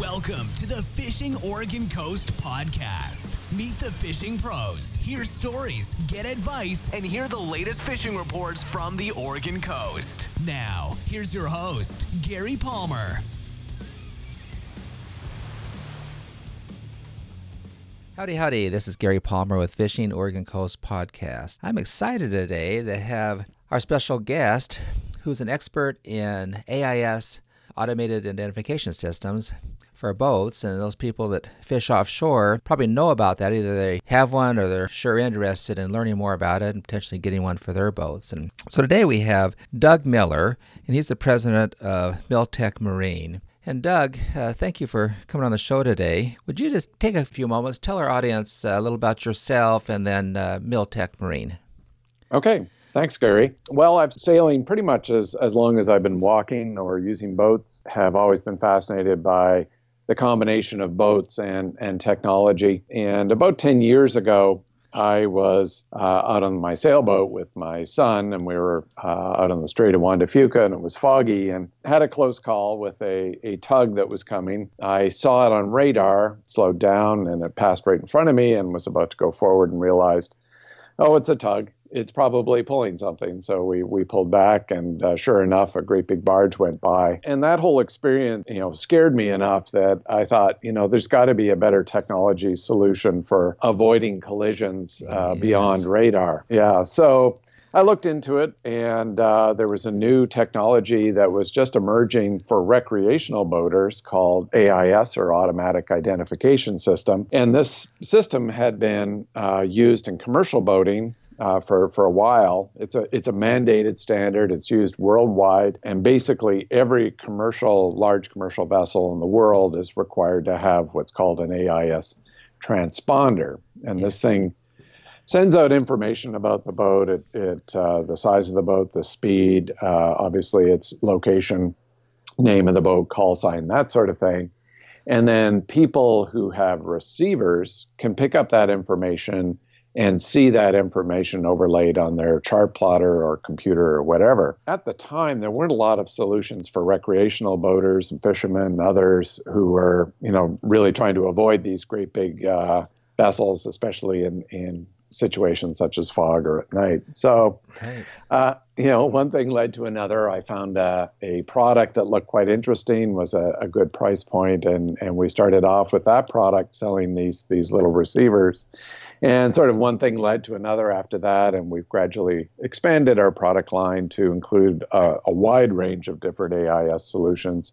Welcome to the Fishing Oregon Coast podcast. Meet the fishing pros, hear stories, get advice, and hear the latest fishing reports from the Oregon coast. Now, here's your host, Gary Palmer. Howdy, howdy. This is Gary Palmer with Fishing Oregon Coast Podcast. I'm excited today to have our special guest, who's an expert in AIS automated identification systems for boats. And those people that fish offshore probably know about that. Either they have one or they're sure interested in learning more about it and potentially getting one for their boats. And so today we have Doug Miller, and he's the president of Milltech Marine. And Doug, uh, thank you for coming on the show today. Would you just take a few moments, tell our audience uh, a little about yourself and then uh, Milltech Marine? Okay. Thanks, Gary. Well, I've sailing pretty much as, as long as I've been walking or using boats, have always been fascinated by the combination of boats and, and technology. And about 10 years ago, I was uh, out on my sailboat with my son, and we were uh, out on the Strait of Juan de Fuca, and it was foggy, and had a close call with a, a tug that was coming. I saw it on radar, slowed down, and it passed right in front of me, and was about to go forward, and realized, oh, it's a tug it's probably pulling something. So we, we pulled back, and uh, sure enough, a great big barge went by. And that whole experience, you know, scared me enough that I thought, you know, there's got to be a better technology solution for avoiding collisions uh, yes. beyond radar. Yeah. So I looked into it, and uh, there was a new technology that was just emerging for recreational boaters called AIS or Automatic Identification System. And this system had been uh, used in commercial boating uh, for for a while. It's a it's a mandated standard. It's used worldwide, and basically every commercial large commercial vessel in the world is required to have what's called an AIS transponder. And yes. this thing sends out information about the boat, it, it uh, the size of the boat, the speed, uh, obviously its location, name of the boat, call sign, that sort of thing. And then people who have receivers can pick up that information and see that information overlaid on their chart plotter or computer or whatever. At the time, there weren't a lot of solutions for recreational boaters and fishermen and others who were, you know, really trying to avoid these great big uh, vessels, especially in, in situations such as fog or at night. So, uh, you know, one thing led to another. I found uh, a product that looked quite interesting, was a, a, good price point, and and we started off with that product, selling these these little receivers, and sort of one thing led to another after that, and we've gradually expanded our product line to include a, a wide range of different AIS solutions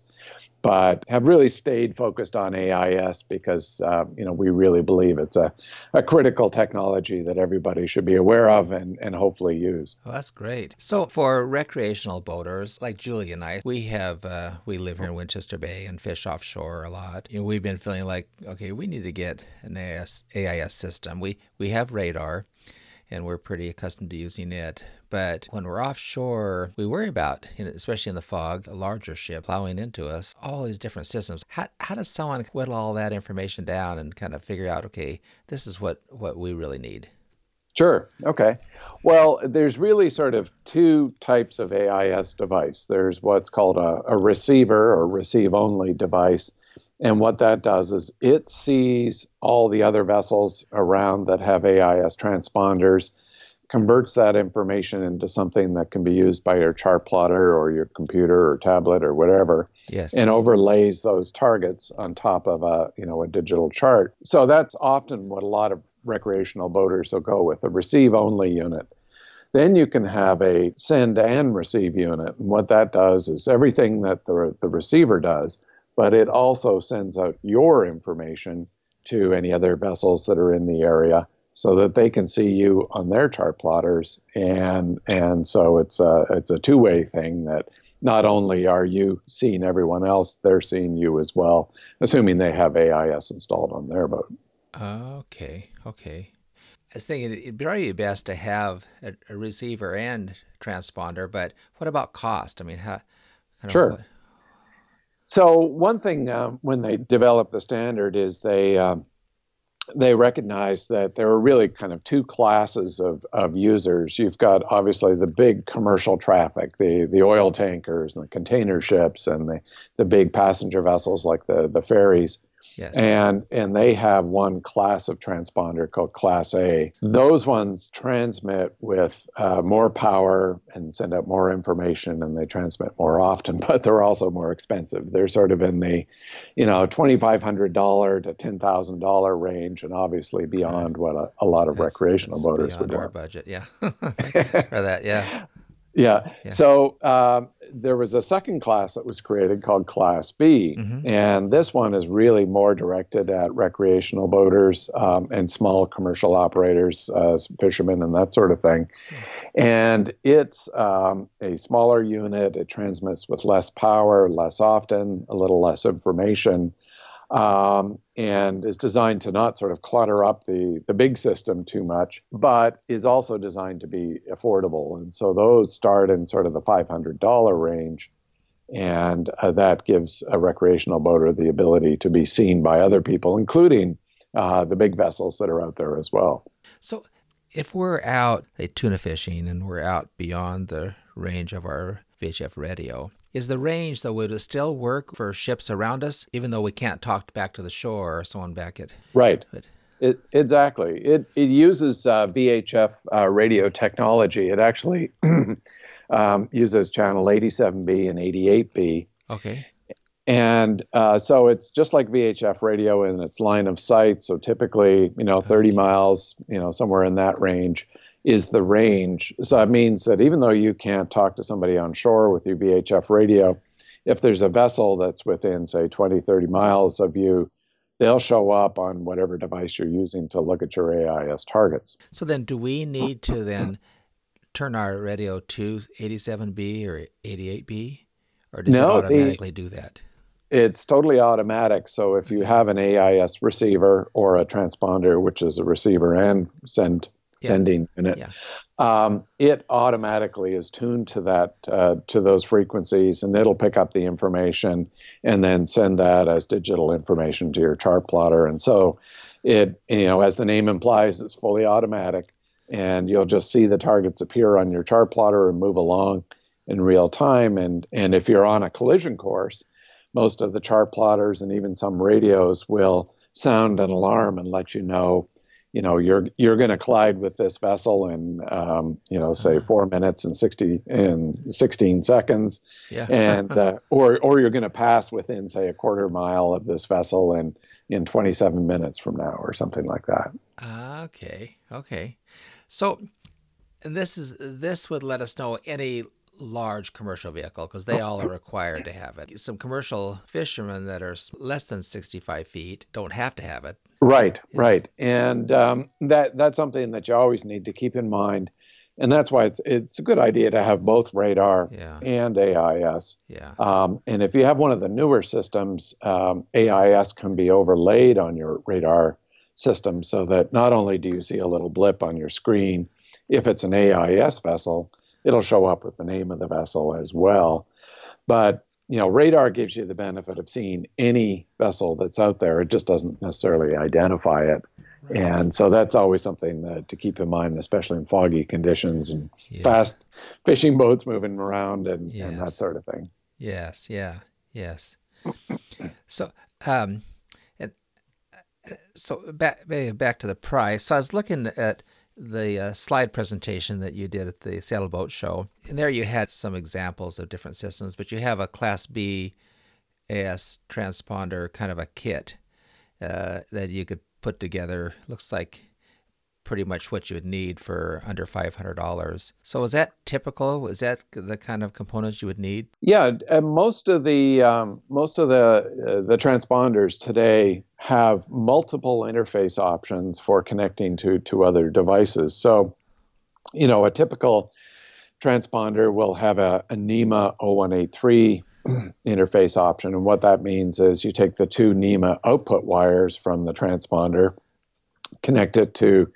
but have really stayed focused on AIS because uh, you know we really believe it's a, a critical technology that everybody should be aware of and, and hopefully use. Well, that's great. So for recreational boaters like Julie and I, we have uh, we live here in Winchester Bay and fish offshore a lot. You know, we've been feeling like okay, we need to get an AIS, AIS system. We we have radar and we're pretty accustomed to using it. But when we're offshore, we worry about, especially in the fog, a larger ship plowing into us, all these different systems. How, how does someone whittle all that information down and kind of figure out, okay, this is what, what we really need? Sure. Okay. Well, there's really sort of two types of AIS device. There's what's called a, a receiver or receive only device. And what that does is it sees all the other vessels around that have AIS transponders, converts that information into something that can be used by your chart plotter or your computer or tablet or whatever. Yes. And overlays those targets on top of a, you know, a digital chart. So that's often what a lot of recreational boaters will go with, a receive only unit. Then you can have a send and receive unit. And what that does is everything that the, the receiver does but it also sends out your information to any other vessels that are in the area so that they can see you on their chart plotters. And and so it's a it's a two-way thing that not only are you seeing everyone else they're seeing you as well assuming they have AIS installed on their boat. Okay okay. I was thinking it'd probably be best to have a, a receiver and transponder but what about cost? I mean how sure. what, so one thing um, when they developed the standard is they um, they recognized that there were really kind of two classes of, of users. You've got obviously the big commercial traffic, the, the oil tankers and the container ships and the, the big passenger vessels like the, the ferries. Yes. And and they have one class of transponder called Class A. Those ones transmit with uh, more power and send out more information, and they transmit more often. But they're also more expensive. They're sort of in the, you know, twenty five hundred dollar to ten thousand dollar range, and obviously beyond what a, a lot of That's- recreational that's boaters beyond would our want. budget. Yeah. or that. Yeah. Yeah. Yeah. So um, there was a second class that was created called Class B, Mhm. and this one is really more directed at recreational boaters um, and small commercial operators, uh, fishermen, and that sort of thing. And it's um, a smaller unit. It transmits with less power, less often, a little less information. Um, and is designed to not sort of clutter up the, the big system too much, but is also designed to be affordable. And so those start in sort of the $500 range. And uh, that gives a recreational boater the ability to be seen by other people, including uh, the big vessels that are out there as well. So, if we're out say, tuna fishing and we're out beyond the range of our VHF radio, is the range though would it still work for ships around us, even though we can't talk back to the shore or someone back at? Right. But- It, exactly. It, it uses uh, VHF uh, radio technology. It actually um, uses channel 87B and 88B. Okay. And uh, so it's just like VHF radio in its line of sight. So typically, you know, 30 miles, you know, somewhere in that range is the range. So that means that even though you can't talk to somebody on shore with your VHF radio, if there's a vessel that's within, say, 20, 30 miles of you, they'll show up on whatever device you're using to look at your AIS targets. So then, do we need to then turn our radio to 87B or 88B, or does No, it the- automatically do that? It's totally automatic. So if you have an AIS receiver or a transponder, which is a receiver and send Yeah. sending unit, Yeah. um, it automatically is tuned to that uh, to those frequencies, and it'll pick up the information and then send that as digital information to your chart plotter. And so, it you know, as the name implies, it's fully automatic, and you'll just see the targets appear on your chart plotter and move along in real time. And and if you're on a collision course, most of the chart plotters and even some radios will sound an alarm and let you know, you know, you're you're going to collide with this vessel in, um, you know, say four minutes and sixty and sixteen seconds, Yeah. and uh, or or you're going to pass within say a quarter mile of this vessel in in 27 minutes from now or something like that. Okay. Okay. So this is this would let us know any large commercial vehicle because they all are required to have it. Some commercial fishermen that are less than 65 feet don't have to have it. Right, right, and um, that that's something that you always need to keep in mind, and that's why it's it's a good idea to have both radar Yeah. and AIS. Yeah. Um, and if you have one of the newer systems, um, AIS can be overlaid on your radar system so that not only do you see a little blip on your screen, if it's an AIS vessel, it'll show up with the name of the vessel as well. But you know, radar gives you the benefit of seeing any vessel that's out there. It just doesn't necessarily identify it. And so that's always something that, to keep in mind, especially in foggy conditions and Yes. fast fishing boats moving around and, and that sort of thing. Yes, yeah, yes. So, um, and uh, so back ba- back to the price. So I was looking at the uh, slide presentation that you did at the Seattle Boat Show, and there you had some examples of different systems. But you have a Class B AS transponder kind of a kit uh, that you could put together. Looks like pretty much what you would need for under five hundred dollars. So is that typical? Is that the kind of components you would need? Yeah, most of the um, most of the uh, the transponders today have multiple interface options for connecting to to other devices. So, you know, a typical transponder will have a, a NMEA 0183 interface option, and what that means is you take the two NMEA output wires from the transponder, connect it to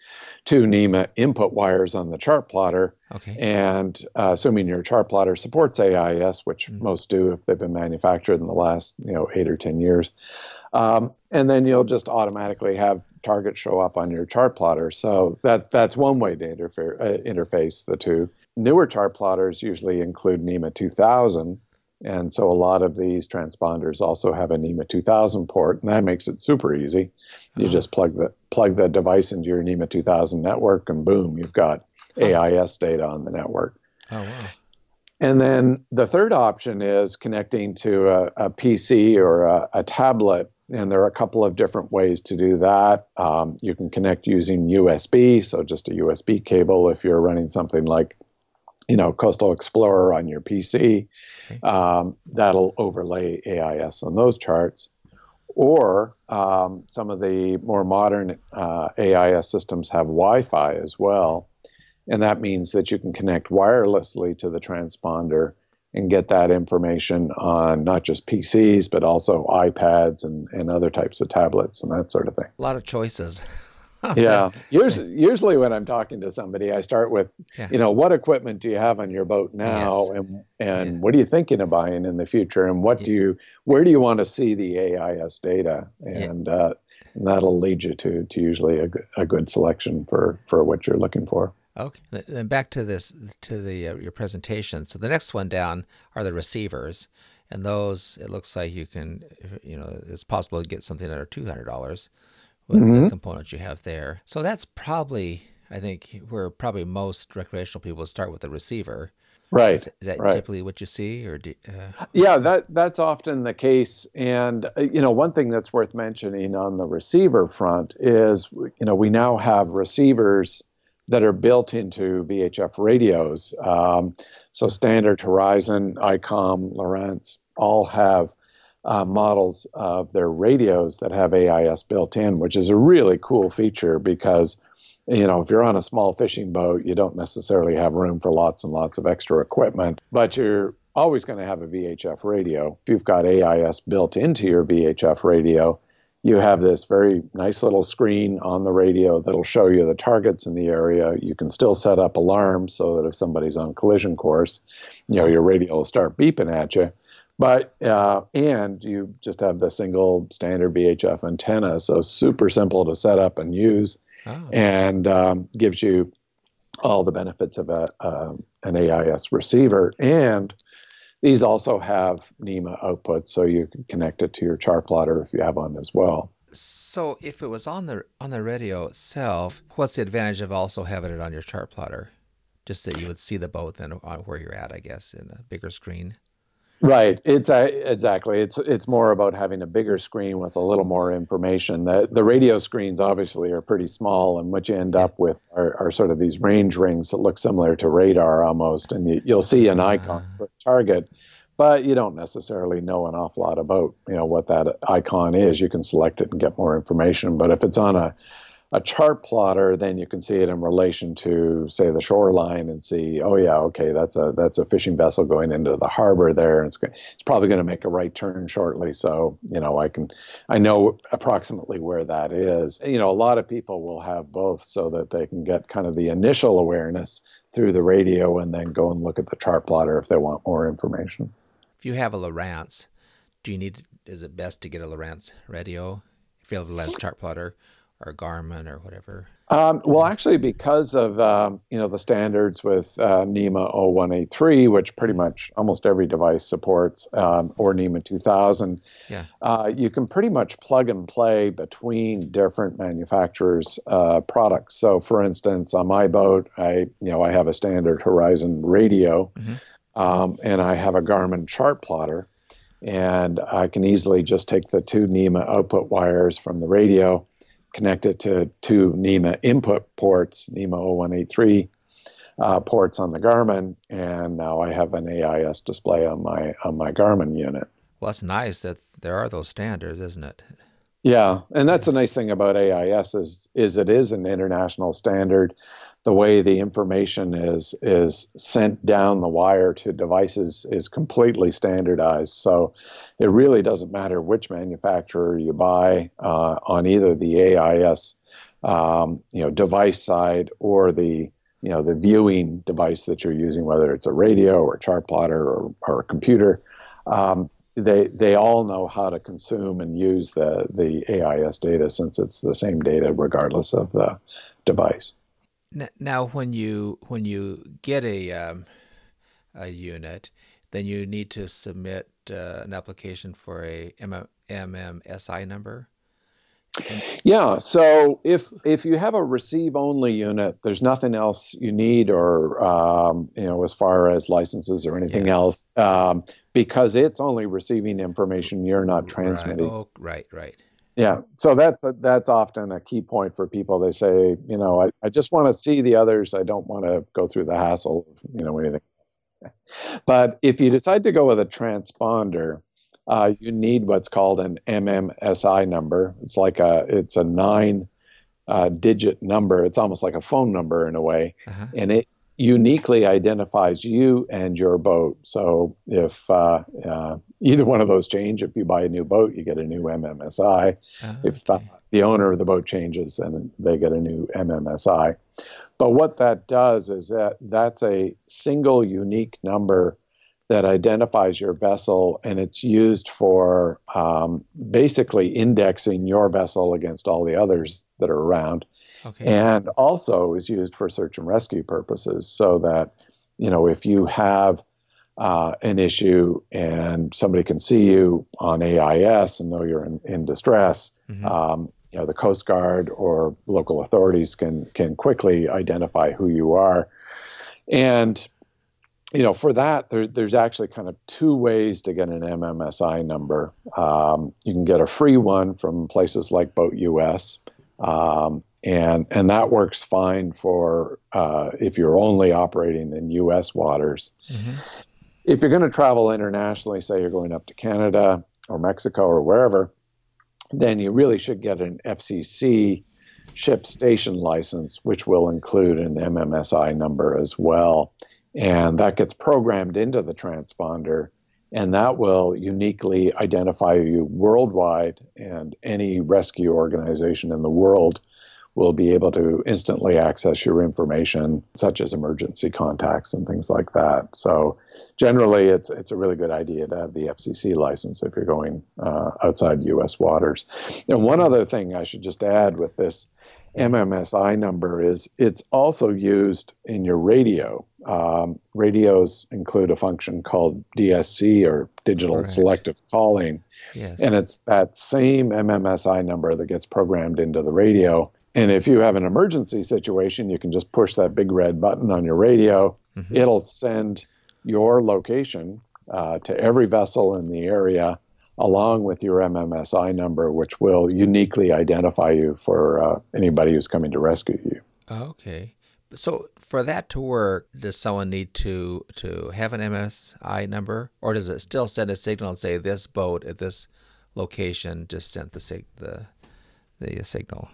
two NMEA input wires on the chart plotter, Okay. and uh, assuming your chart plotter supports AIS, which Mm. most do if they've been manufactured in the last you know eight or ten years, Um, and then you'll just automatically have targets show up on your chart plotter. So that that's one way to interfere, uh, interface the two. Newer chart plotters usually include NMEA 2000, and so a lot of these transponders also have a NMEA 2000 port, and that makes it super easy. You uh-huh. just plug the plug the device into your NMEA 2000 network, and boom, you've got AIS data on the network. Oh wow! And then the third option is connecting to a, a PC or a, a, tablet. And there are a couple of different ways to do that. Um, you can connect using USB, so just a USB cable if you're running something like, you know, Coastal Explorer on your PC. Um, that'll overlay AIS on those charts. Or um, some of the more modern uh, AIS systems have Wi Fi as well. And that means that you can connect wirelessly to the transponder and get that information on not just PCs, but also iPads and, and other types of tablets and that sort of thing. A lot of choices. yeah. Usually, usually when I'm talking to somebody, I start with, yeah. you know, what equipment do you have on your boat now, yes. and and yeah. what are you thinking of buying in the future, and what yeah. do you, where do you want to see the AIS data, and, uh, and that'll lead you to to usually a, a good selection for for what you're looking for. Okay. Then back to this to the uh, your presentation. So the next one down are the receivers, and those it looks like you can, you know, it's possible to get something under two hundred dollars with mm-hmm. the components you have there. So that's probably, I think, where probably most recreational people start with the receiver. Right. Is, is that right. typically what you see, or do, uh... yeah, that that's often the case. And uh, you know, one thing that's worth mentioning on the receiver front is, you know, we now have receivers that are built into VHF radios. Um, so Standard Horizon, ICOM, Lowrance all have uh, models of their radios that have AIS built in, which is a really cool feature because you know if you're on a small fishing boat, you don't necessarily have room for lots and lots of extra equipment, but you're always going to have a VHF radio. If you've got AIS built into your VHF radio, you have this very nice little screen on the radio that'll show you the targets in the area. You can still set up alarms so that if somebody's on collision course, you know your radio will start beeping at you. But uh, and you just have the single standard VHF antenna, so super simple to set up and use, oh. and um, gives you all the benefits of a, um, an AIS receiver and these also have NMEA outputs, so you can connect it to your chart plotter if you have one as well. So, if it was on the on the radio itself, what's the advantage of also having it on your chart plotter? Just that you would see the boat and on where you're at, I guess, in a bigger screen. Right. It's uh, exactly. It's it's more about having a bigger screen with a little more information. The the radio screens obviously are pretty small, and what you end up with are, are sort of these range rings that look similar to radar almost, and you, you'll see an icon for a target, but you don't necessarily know an awful lot about you know what that icon is. You can select it and get more information, but if it's on a a chart plotter, then you can see it in relation to, say, the shoreline and see, oh yeah, okay, that's a that's a fishing vessel going into the harbor there, and it's it's probably going to make a right turn shortly. So you know, I can I know approximately where that is. You know, a lot of people will have both, so that they can get kind of the initial awareness through the radio, and then go and look at the chart plotter if they want more information. If you have a Lowrance, do you need? Is it best to get a Lowrance radio if you have a Lowrance chart plotter? Or Garmin or whatever? Um, well, actually, because of um, you know the standards with uh, NMEA 0183, which pretty much almost every device supports, um, or NMEA 2000, yeah. Uh, you can pretty much plug and play between different manufacturers' uh, products. So, for instance, on my boat, I you know I have a Standard Horizon radio, mm-hmm. um, and I have a Garmin chart plotter, and I can easily just take the two NMEA output wires from the radio connect it to two NMEA input ports, NMEA 0183 uh, ports on the Garmin, and now I have an AIS display on my on my Garmin unit. Well, that's nice that there are those standards, isn't it? Yeah, and that's the nice thing about AIS is is it is an international standard the way the information is is sent down the wire to devices is completely standardized. So it really doesn't matter which manufacturer you buy uh, on either the AIS um, you know device side or the you know the viewing device that you're using, whether it's a radio or a chart plotter or, or a computer. Um, they they all know how to consume and use the the AIS data since it's the same data regardless of the device. Now, when you when you get a um, a unit, then you need to submit uh, an application for a MMSI number. Yeah. So if if you have a receive only unit, there's nothing else you need, or um, you know, as far as licenses or anything yeah. else, um, because it's only receiving information. You're not transmitting. Right. Oh, right. Right. Yeah, so that's a, that's often a key point for people. They say, you know, I, I just want to see the others. I don't want to go through the hassle, of, you know, anything else. But if you decide to go with a transponder, uh, you need what's called an MMSI number. It's like a it's a nine uh, digit number. It's almost like a phone number in a way, uh-huh. and it uniquely identifies you and your boat. So if uh, uh, either one of those change, if you buy a new boat, you get a new MMSI. Oh, if uh, the owner of the boat changes, then they get a new MMSI. But what that does is that that's a single unique number that identifies your vessel, and it's used for um, basically indexing your vessel against all the others that are around. Okay. And also is used for search and rescue purposes so that, you know, if you have uh, an issue and somebody can see you on AIS and know you're in, in distress, mm-hmm. um, you know, the Coast Guard or local authorities can can quickly identify who you are. And you know, for that, there, there's actually kind of two ways to get an MMSI number. Um, you can get a free one from places like Boat US, um, and and that works fine for uh, if you're only operating in U.S. waters. Mm-hmm. If you're going to travel internationally, say you're going up to Canada or Mexico or wherever, then you really should get an FCC ship station license, which will include an MMSI number as well, and that gets programmed into the transponder. And that will uniquely identify you worldwide, and any rescue organization in the world will be able to instantly access your information, such as emergency contacts and things like that. So, generally, it's it's a really good idea to have the FCC license if you're going uh, outside U.S. waters. And one other thing I should just add with this MMSI number is it's also used in your radio. Um, radios include a function called DSC or digital selective calling. Yes. And it's that same MMSI number that gets programmed into the radio and if you have an emergency situation, you can just push that big red button on your radio. Mm-hmm. It'll send your location uh, to every vessel in the area along with your MMSI number, which will uniquely identify you for uh, anybody who's coming to rescue you. Okay. So for that to work, does someone need to to have an MSI number, or does it still send a signal and say this boat at this location just sent the sig- the the signal?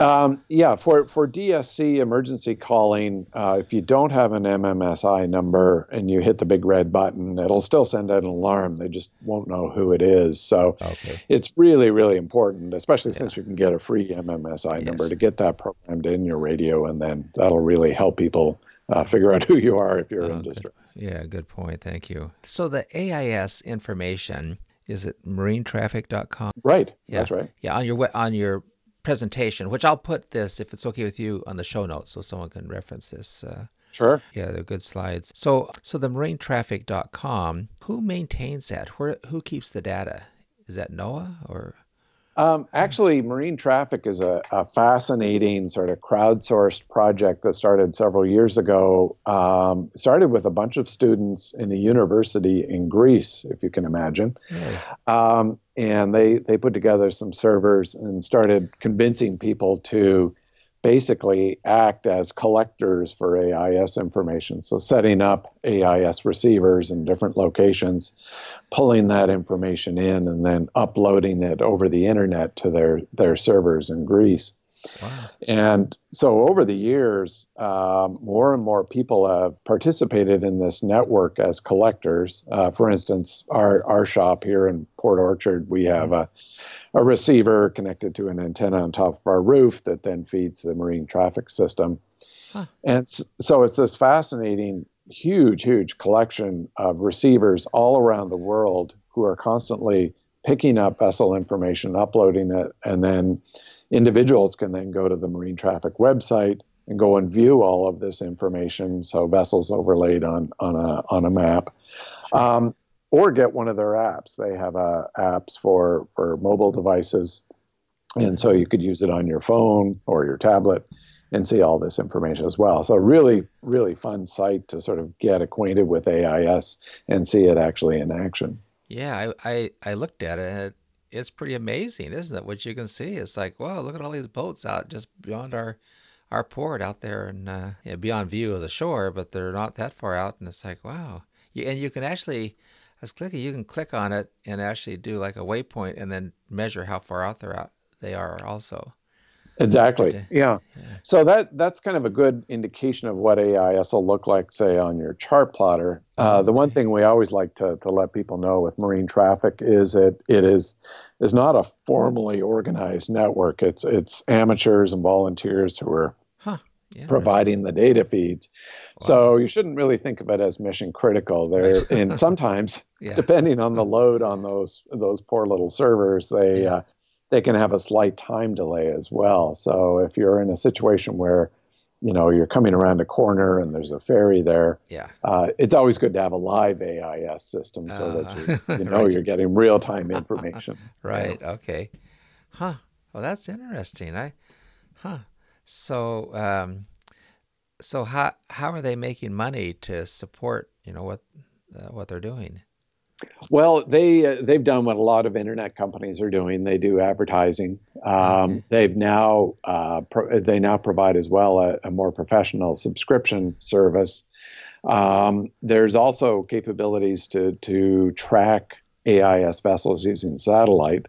Um, yeah, for, for DSC emergency calling, uh, if you don't have an MMSI number and you hit the big red button, it'll still send out an alarm. They just won't know who it is. So okay. it's really, really important, especially yeah. since you can get a free MMSI yes. number, to get that programmed in your radio, and then that'll really help people uh, figure out who you are if you're in distress. Yeah, good point. Thank you. So the AIS information is it marinetraffic.com? Right. Yeah. That's right. Yeah, on your on your presentation, which I'll put this, if it's okay with you, on the show notes so someone can reference this. Uh, sure. Yeah, they're good slides. So, so the marinetraffic.com, who maintains that? Where, who keeps the data? Is that NOAA or? Um, actually, marine traffic is a, a, fascinating sort of crowdsourced project that started several years ago. Um, started with a bunch of students in a university in Greece, if you can imagine. Um, and they, they put together some servers and started convincing people to basically act as collectors for AIS information. So, setting up AIS receivers in different locations, pulling that information in, and then uploading it over the internet to their, their servers in Greece. Wow. And so, over the years, um, more and more people have participated in this network as collectors. Uh, for instance, our, our shop here in Port Orchard, we have a a receiver connected to an antenna on top of our roof that then feeds the marine traffic system. Huh. And so it's this fascinating huge, huge collection of receivers all around the world who are constantly picking up vessel information, uploading it, and then individuals can then go to the marine traffic website and go and view all of this information. So vessels overlaid on on a on a map, um, or get one of their apps. They have uh, apps for for mobile devices, and so you could use it on your phone or your tablet and see all this information as well. So really, really fun site to sort of get acquainted with AIS and see it actually in action. Yeah, I I, I looked at it. It's pretty amazing, isn't it? What you can see. It's like, wow, look at all these boats out just beyond our our port out there and uh, yeah, beyond view of the shore, but they're not that far out. And it's like, wow. And you can actually, as clicking, you can click on it and actually do like a waypoint and then measure how far out they're out they are also. Exactly. Yeah. yeah. So that that's kind of a good indication of what AIS will look like, say, on your chart plotter. Uh, oh, the one thing we always like to, to let people know with marine traffic is that it is is not a formally organized network. It's it's amateurs and volunteers who are. Providing the data feeds. Wow. So you shouldn't really think of it as mission critical. There, and sometimes, yeah. depending on the load on those those poor little servers, they yeah. uh, they can have a slight time delay as well. So if you're in a situation where you know you're coming around a corner and there's a ferry there, yeah, uh, it's always good to have a live AIS system so uh, that you, uh-huh. you know right. you're getting real time information. right. Okay. Huh. Well, that's interesting. I. Huh. So. Um, so how how are they making money to support you know what uh, what they're doing? Well, they uh, they've done what a lot of internet companies are doing. They do advertising. Um, they've now uh, pro- they now provide as well a, a more professional subscription service. Um, there's also capabilities to to track AIS vessels using satellite,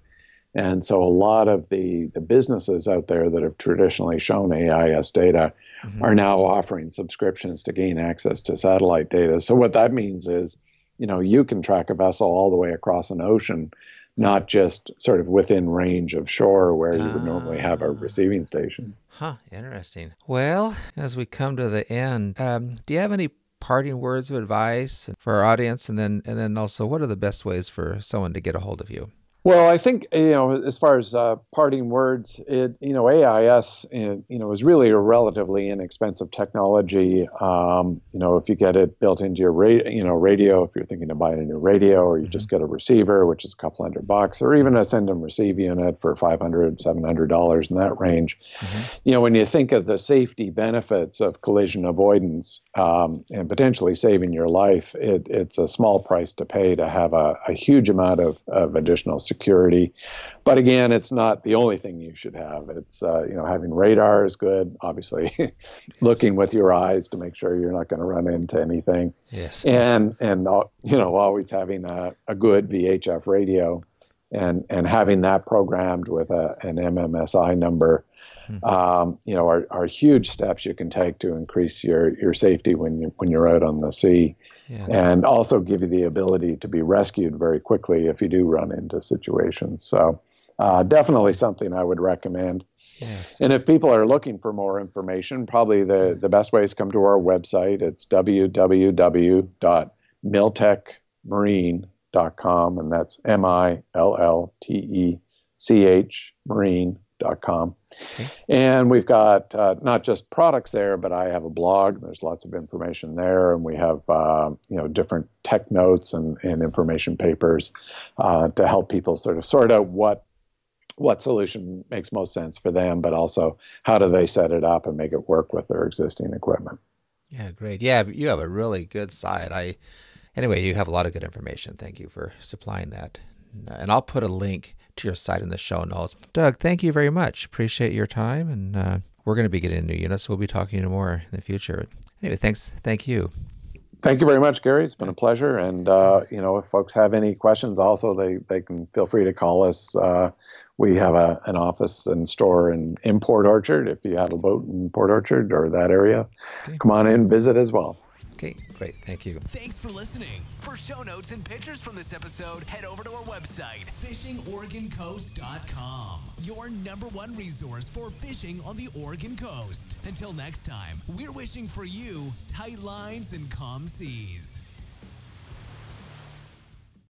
and so a lot of the the businesses out there that have traditionally shown AIS data mm-hmm. are now offering subscriptions to gain access to satellite data. So what that means is you know you can track a vessel all the way across an ocean not just sort of within range of shore where you would normally have a ah. receiving station huh interesting well as we come to the end um, do you have any parting words of advice for our audience and then and then also what are the best ways for someone to get a hold of you well, I think you know, as far as uh, parting words, it you know, AIS you know is really a relatively inexpensive technology. Um, you know, if you get it built into your radio, you know, radio, if you're thinking of buying a new radio, or you mm-hmm. just get a receiver, which is a couple hundred bucks, or even a send and receive unit for 500 700 dollars in that range. Mm-hmm. You know, when you think of the safety benefits of collision avoidance um, and potentially saving your life, it, it's a small price to pay to have a, a huge amount of, of additional security. But again, it's not the only thing you should have. It's uh, you know having radar is good. Obviously, looking with your eyes to make sure you're not going to run into anything. Yes. And and uh, you know always having a, a good VHF radio, and and having that programmed with a, an MMSI number. Mm-hmm. Um, you know, are, are huge steps you can take to increase your, your safety when you when you're out on the sea yes. and also give you the ability to be rescued very quickly if you do run into situations. So, uh, definitely something I would recommend. Yes. And if people are looking for more information, probably the, the best way is come to our website. It's www.milltechmarine.com, and that's M I L L T E C H marine com. Okay. And we've got uh, not just products there, but I have a blog. There's lots of information there, and we have uh, you know different tech notes and, and information papers uh, to help people sort of sort out what what solution makes most sense for them, but also how do they set it up and make it work with their existing equipment. Yeah, great. Yeah, you have a really good site. I anyway, you have a lot of good information. Thank you for supplying that. And I'll put a link to your site in the show notes. Doug, thank you very much. Appreciate your time. And uh, we're going to be getting new units. So we'll be talking to more in the future. Anyway, thanks. Thank you. Thank you very much, Gary. It's been a pleasure. And, uh, you know, if folks have any questions also, they, they can feel free to call us. Uh, we have a, an office and store in, in Port Orchard. If you have a boat in Port Orchard or that area, okay. come on in, visit as well. Okay, great. Thank you. Thanks for listening. For show notes and pictures from this episode, head over to our website, fishingoregoncoast.com. Your number one resource for fishing on the Oregon coast. Until next time, we're wishing for you tight lines and calm seas.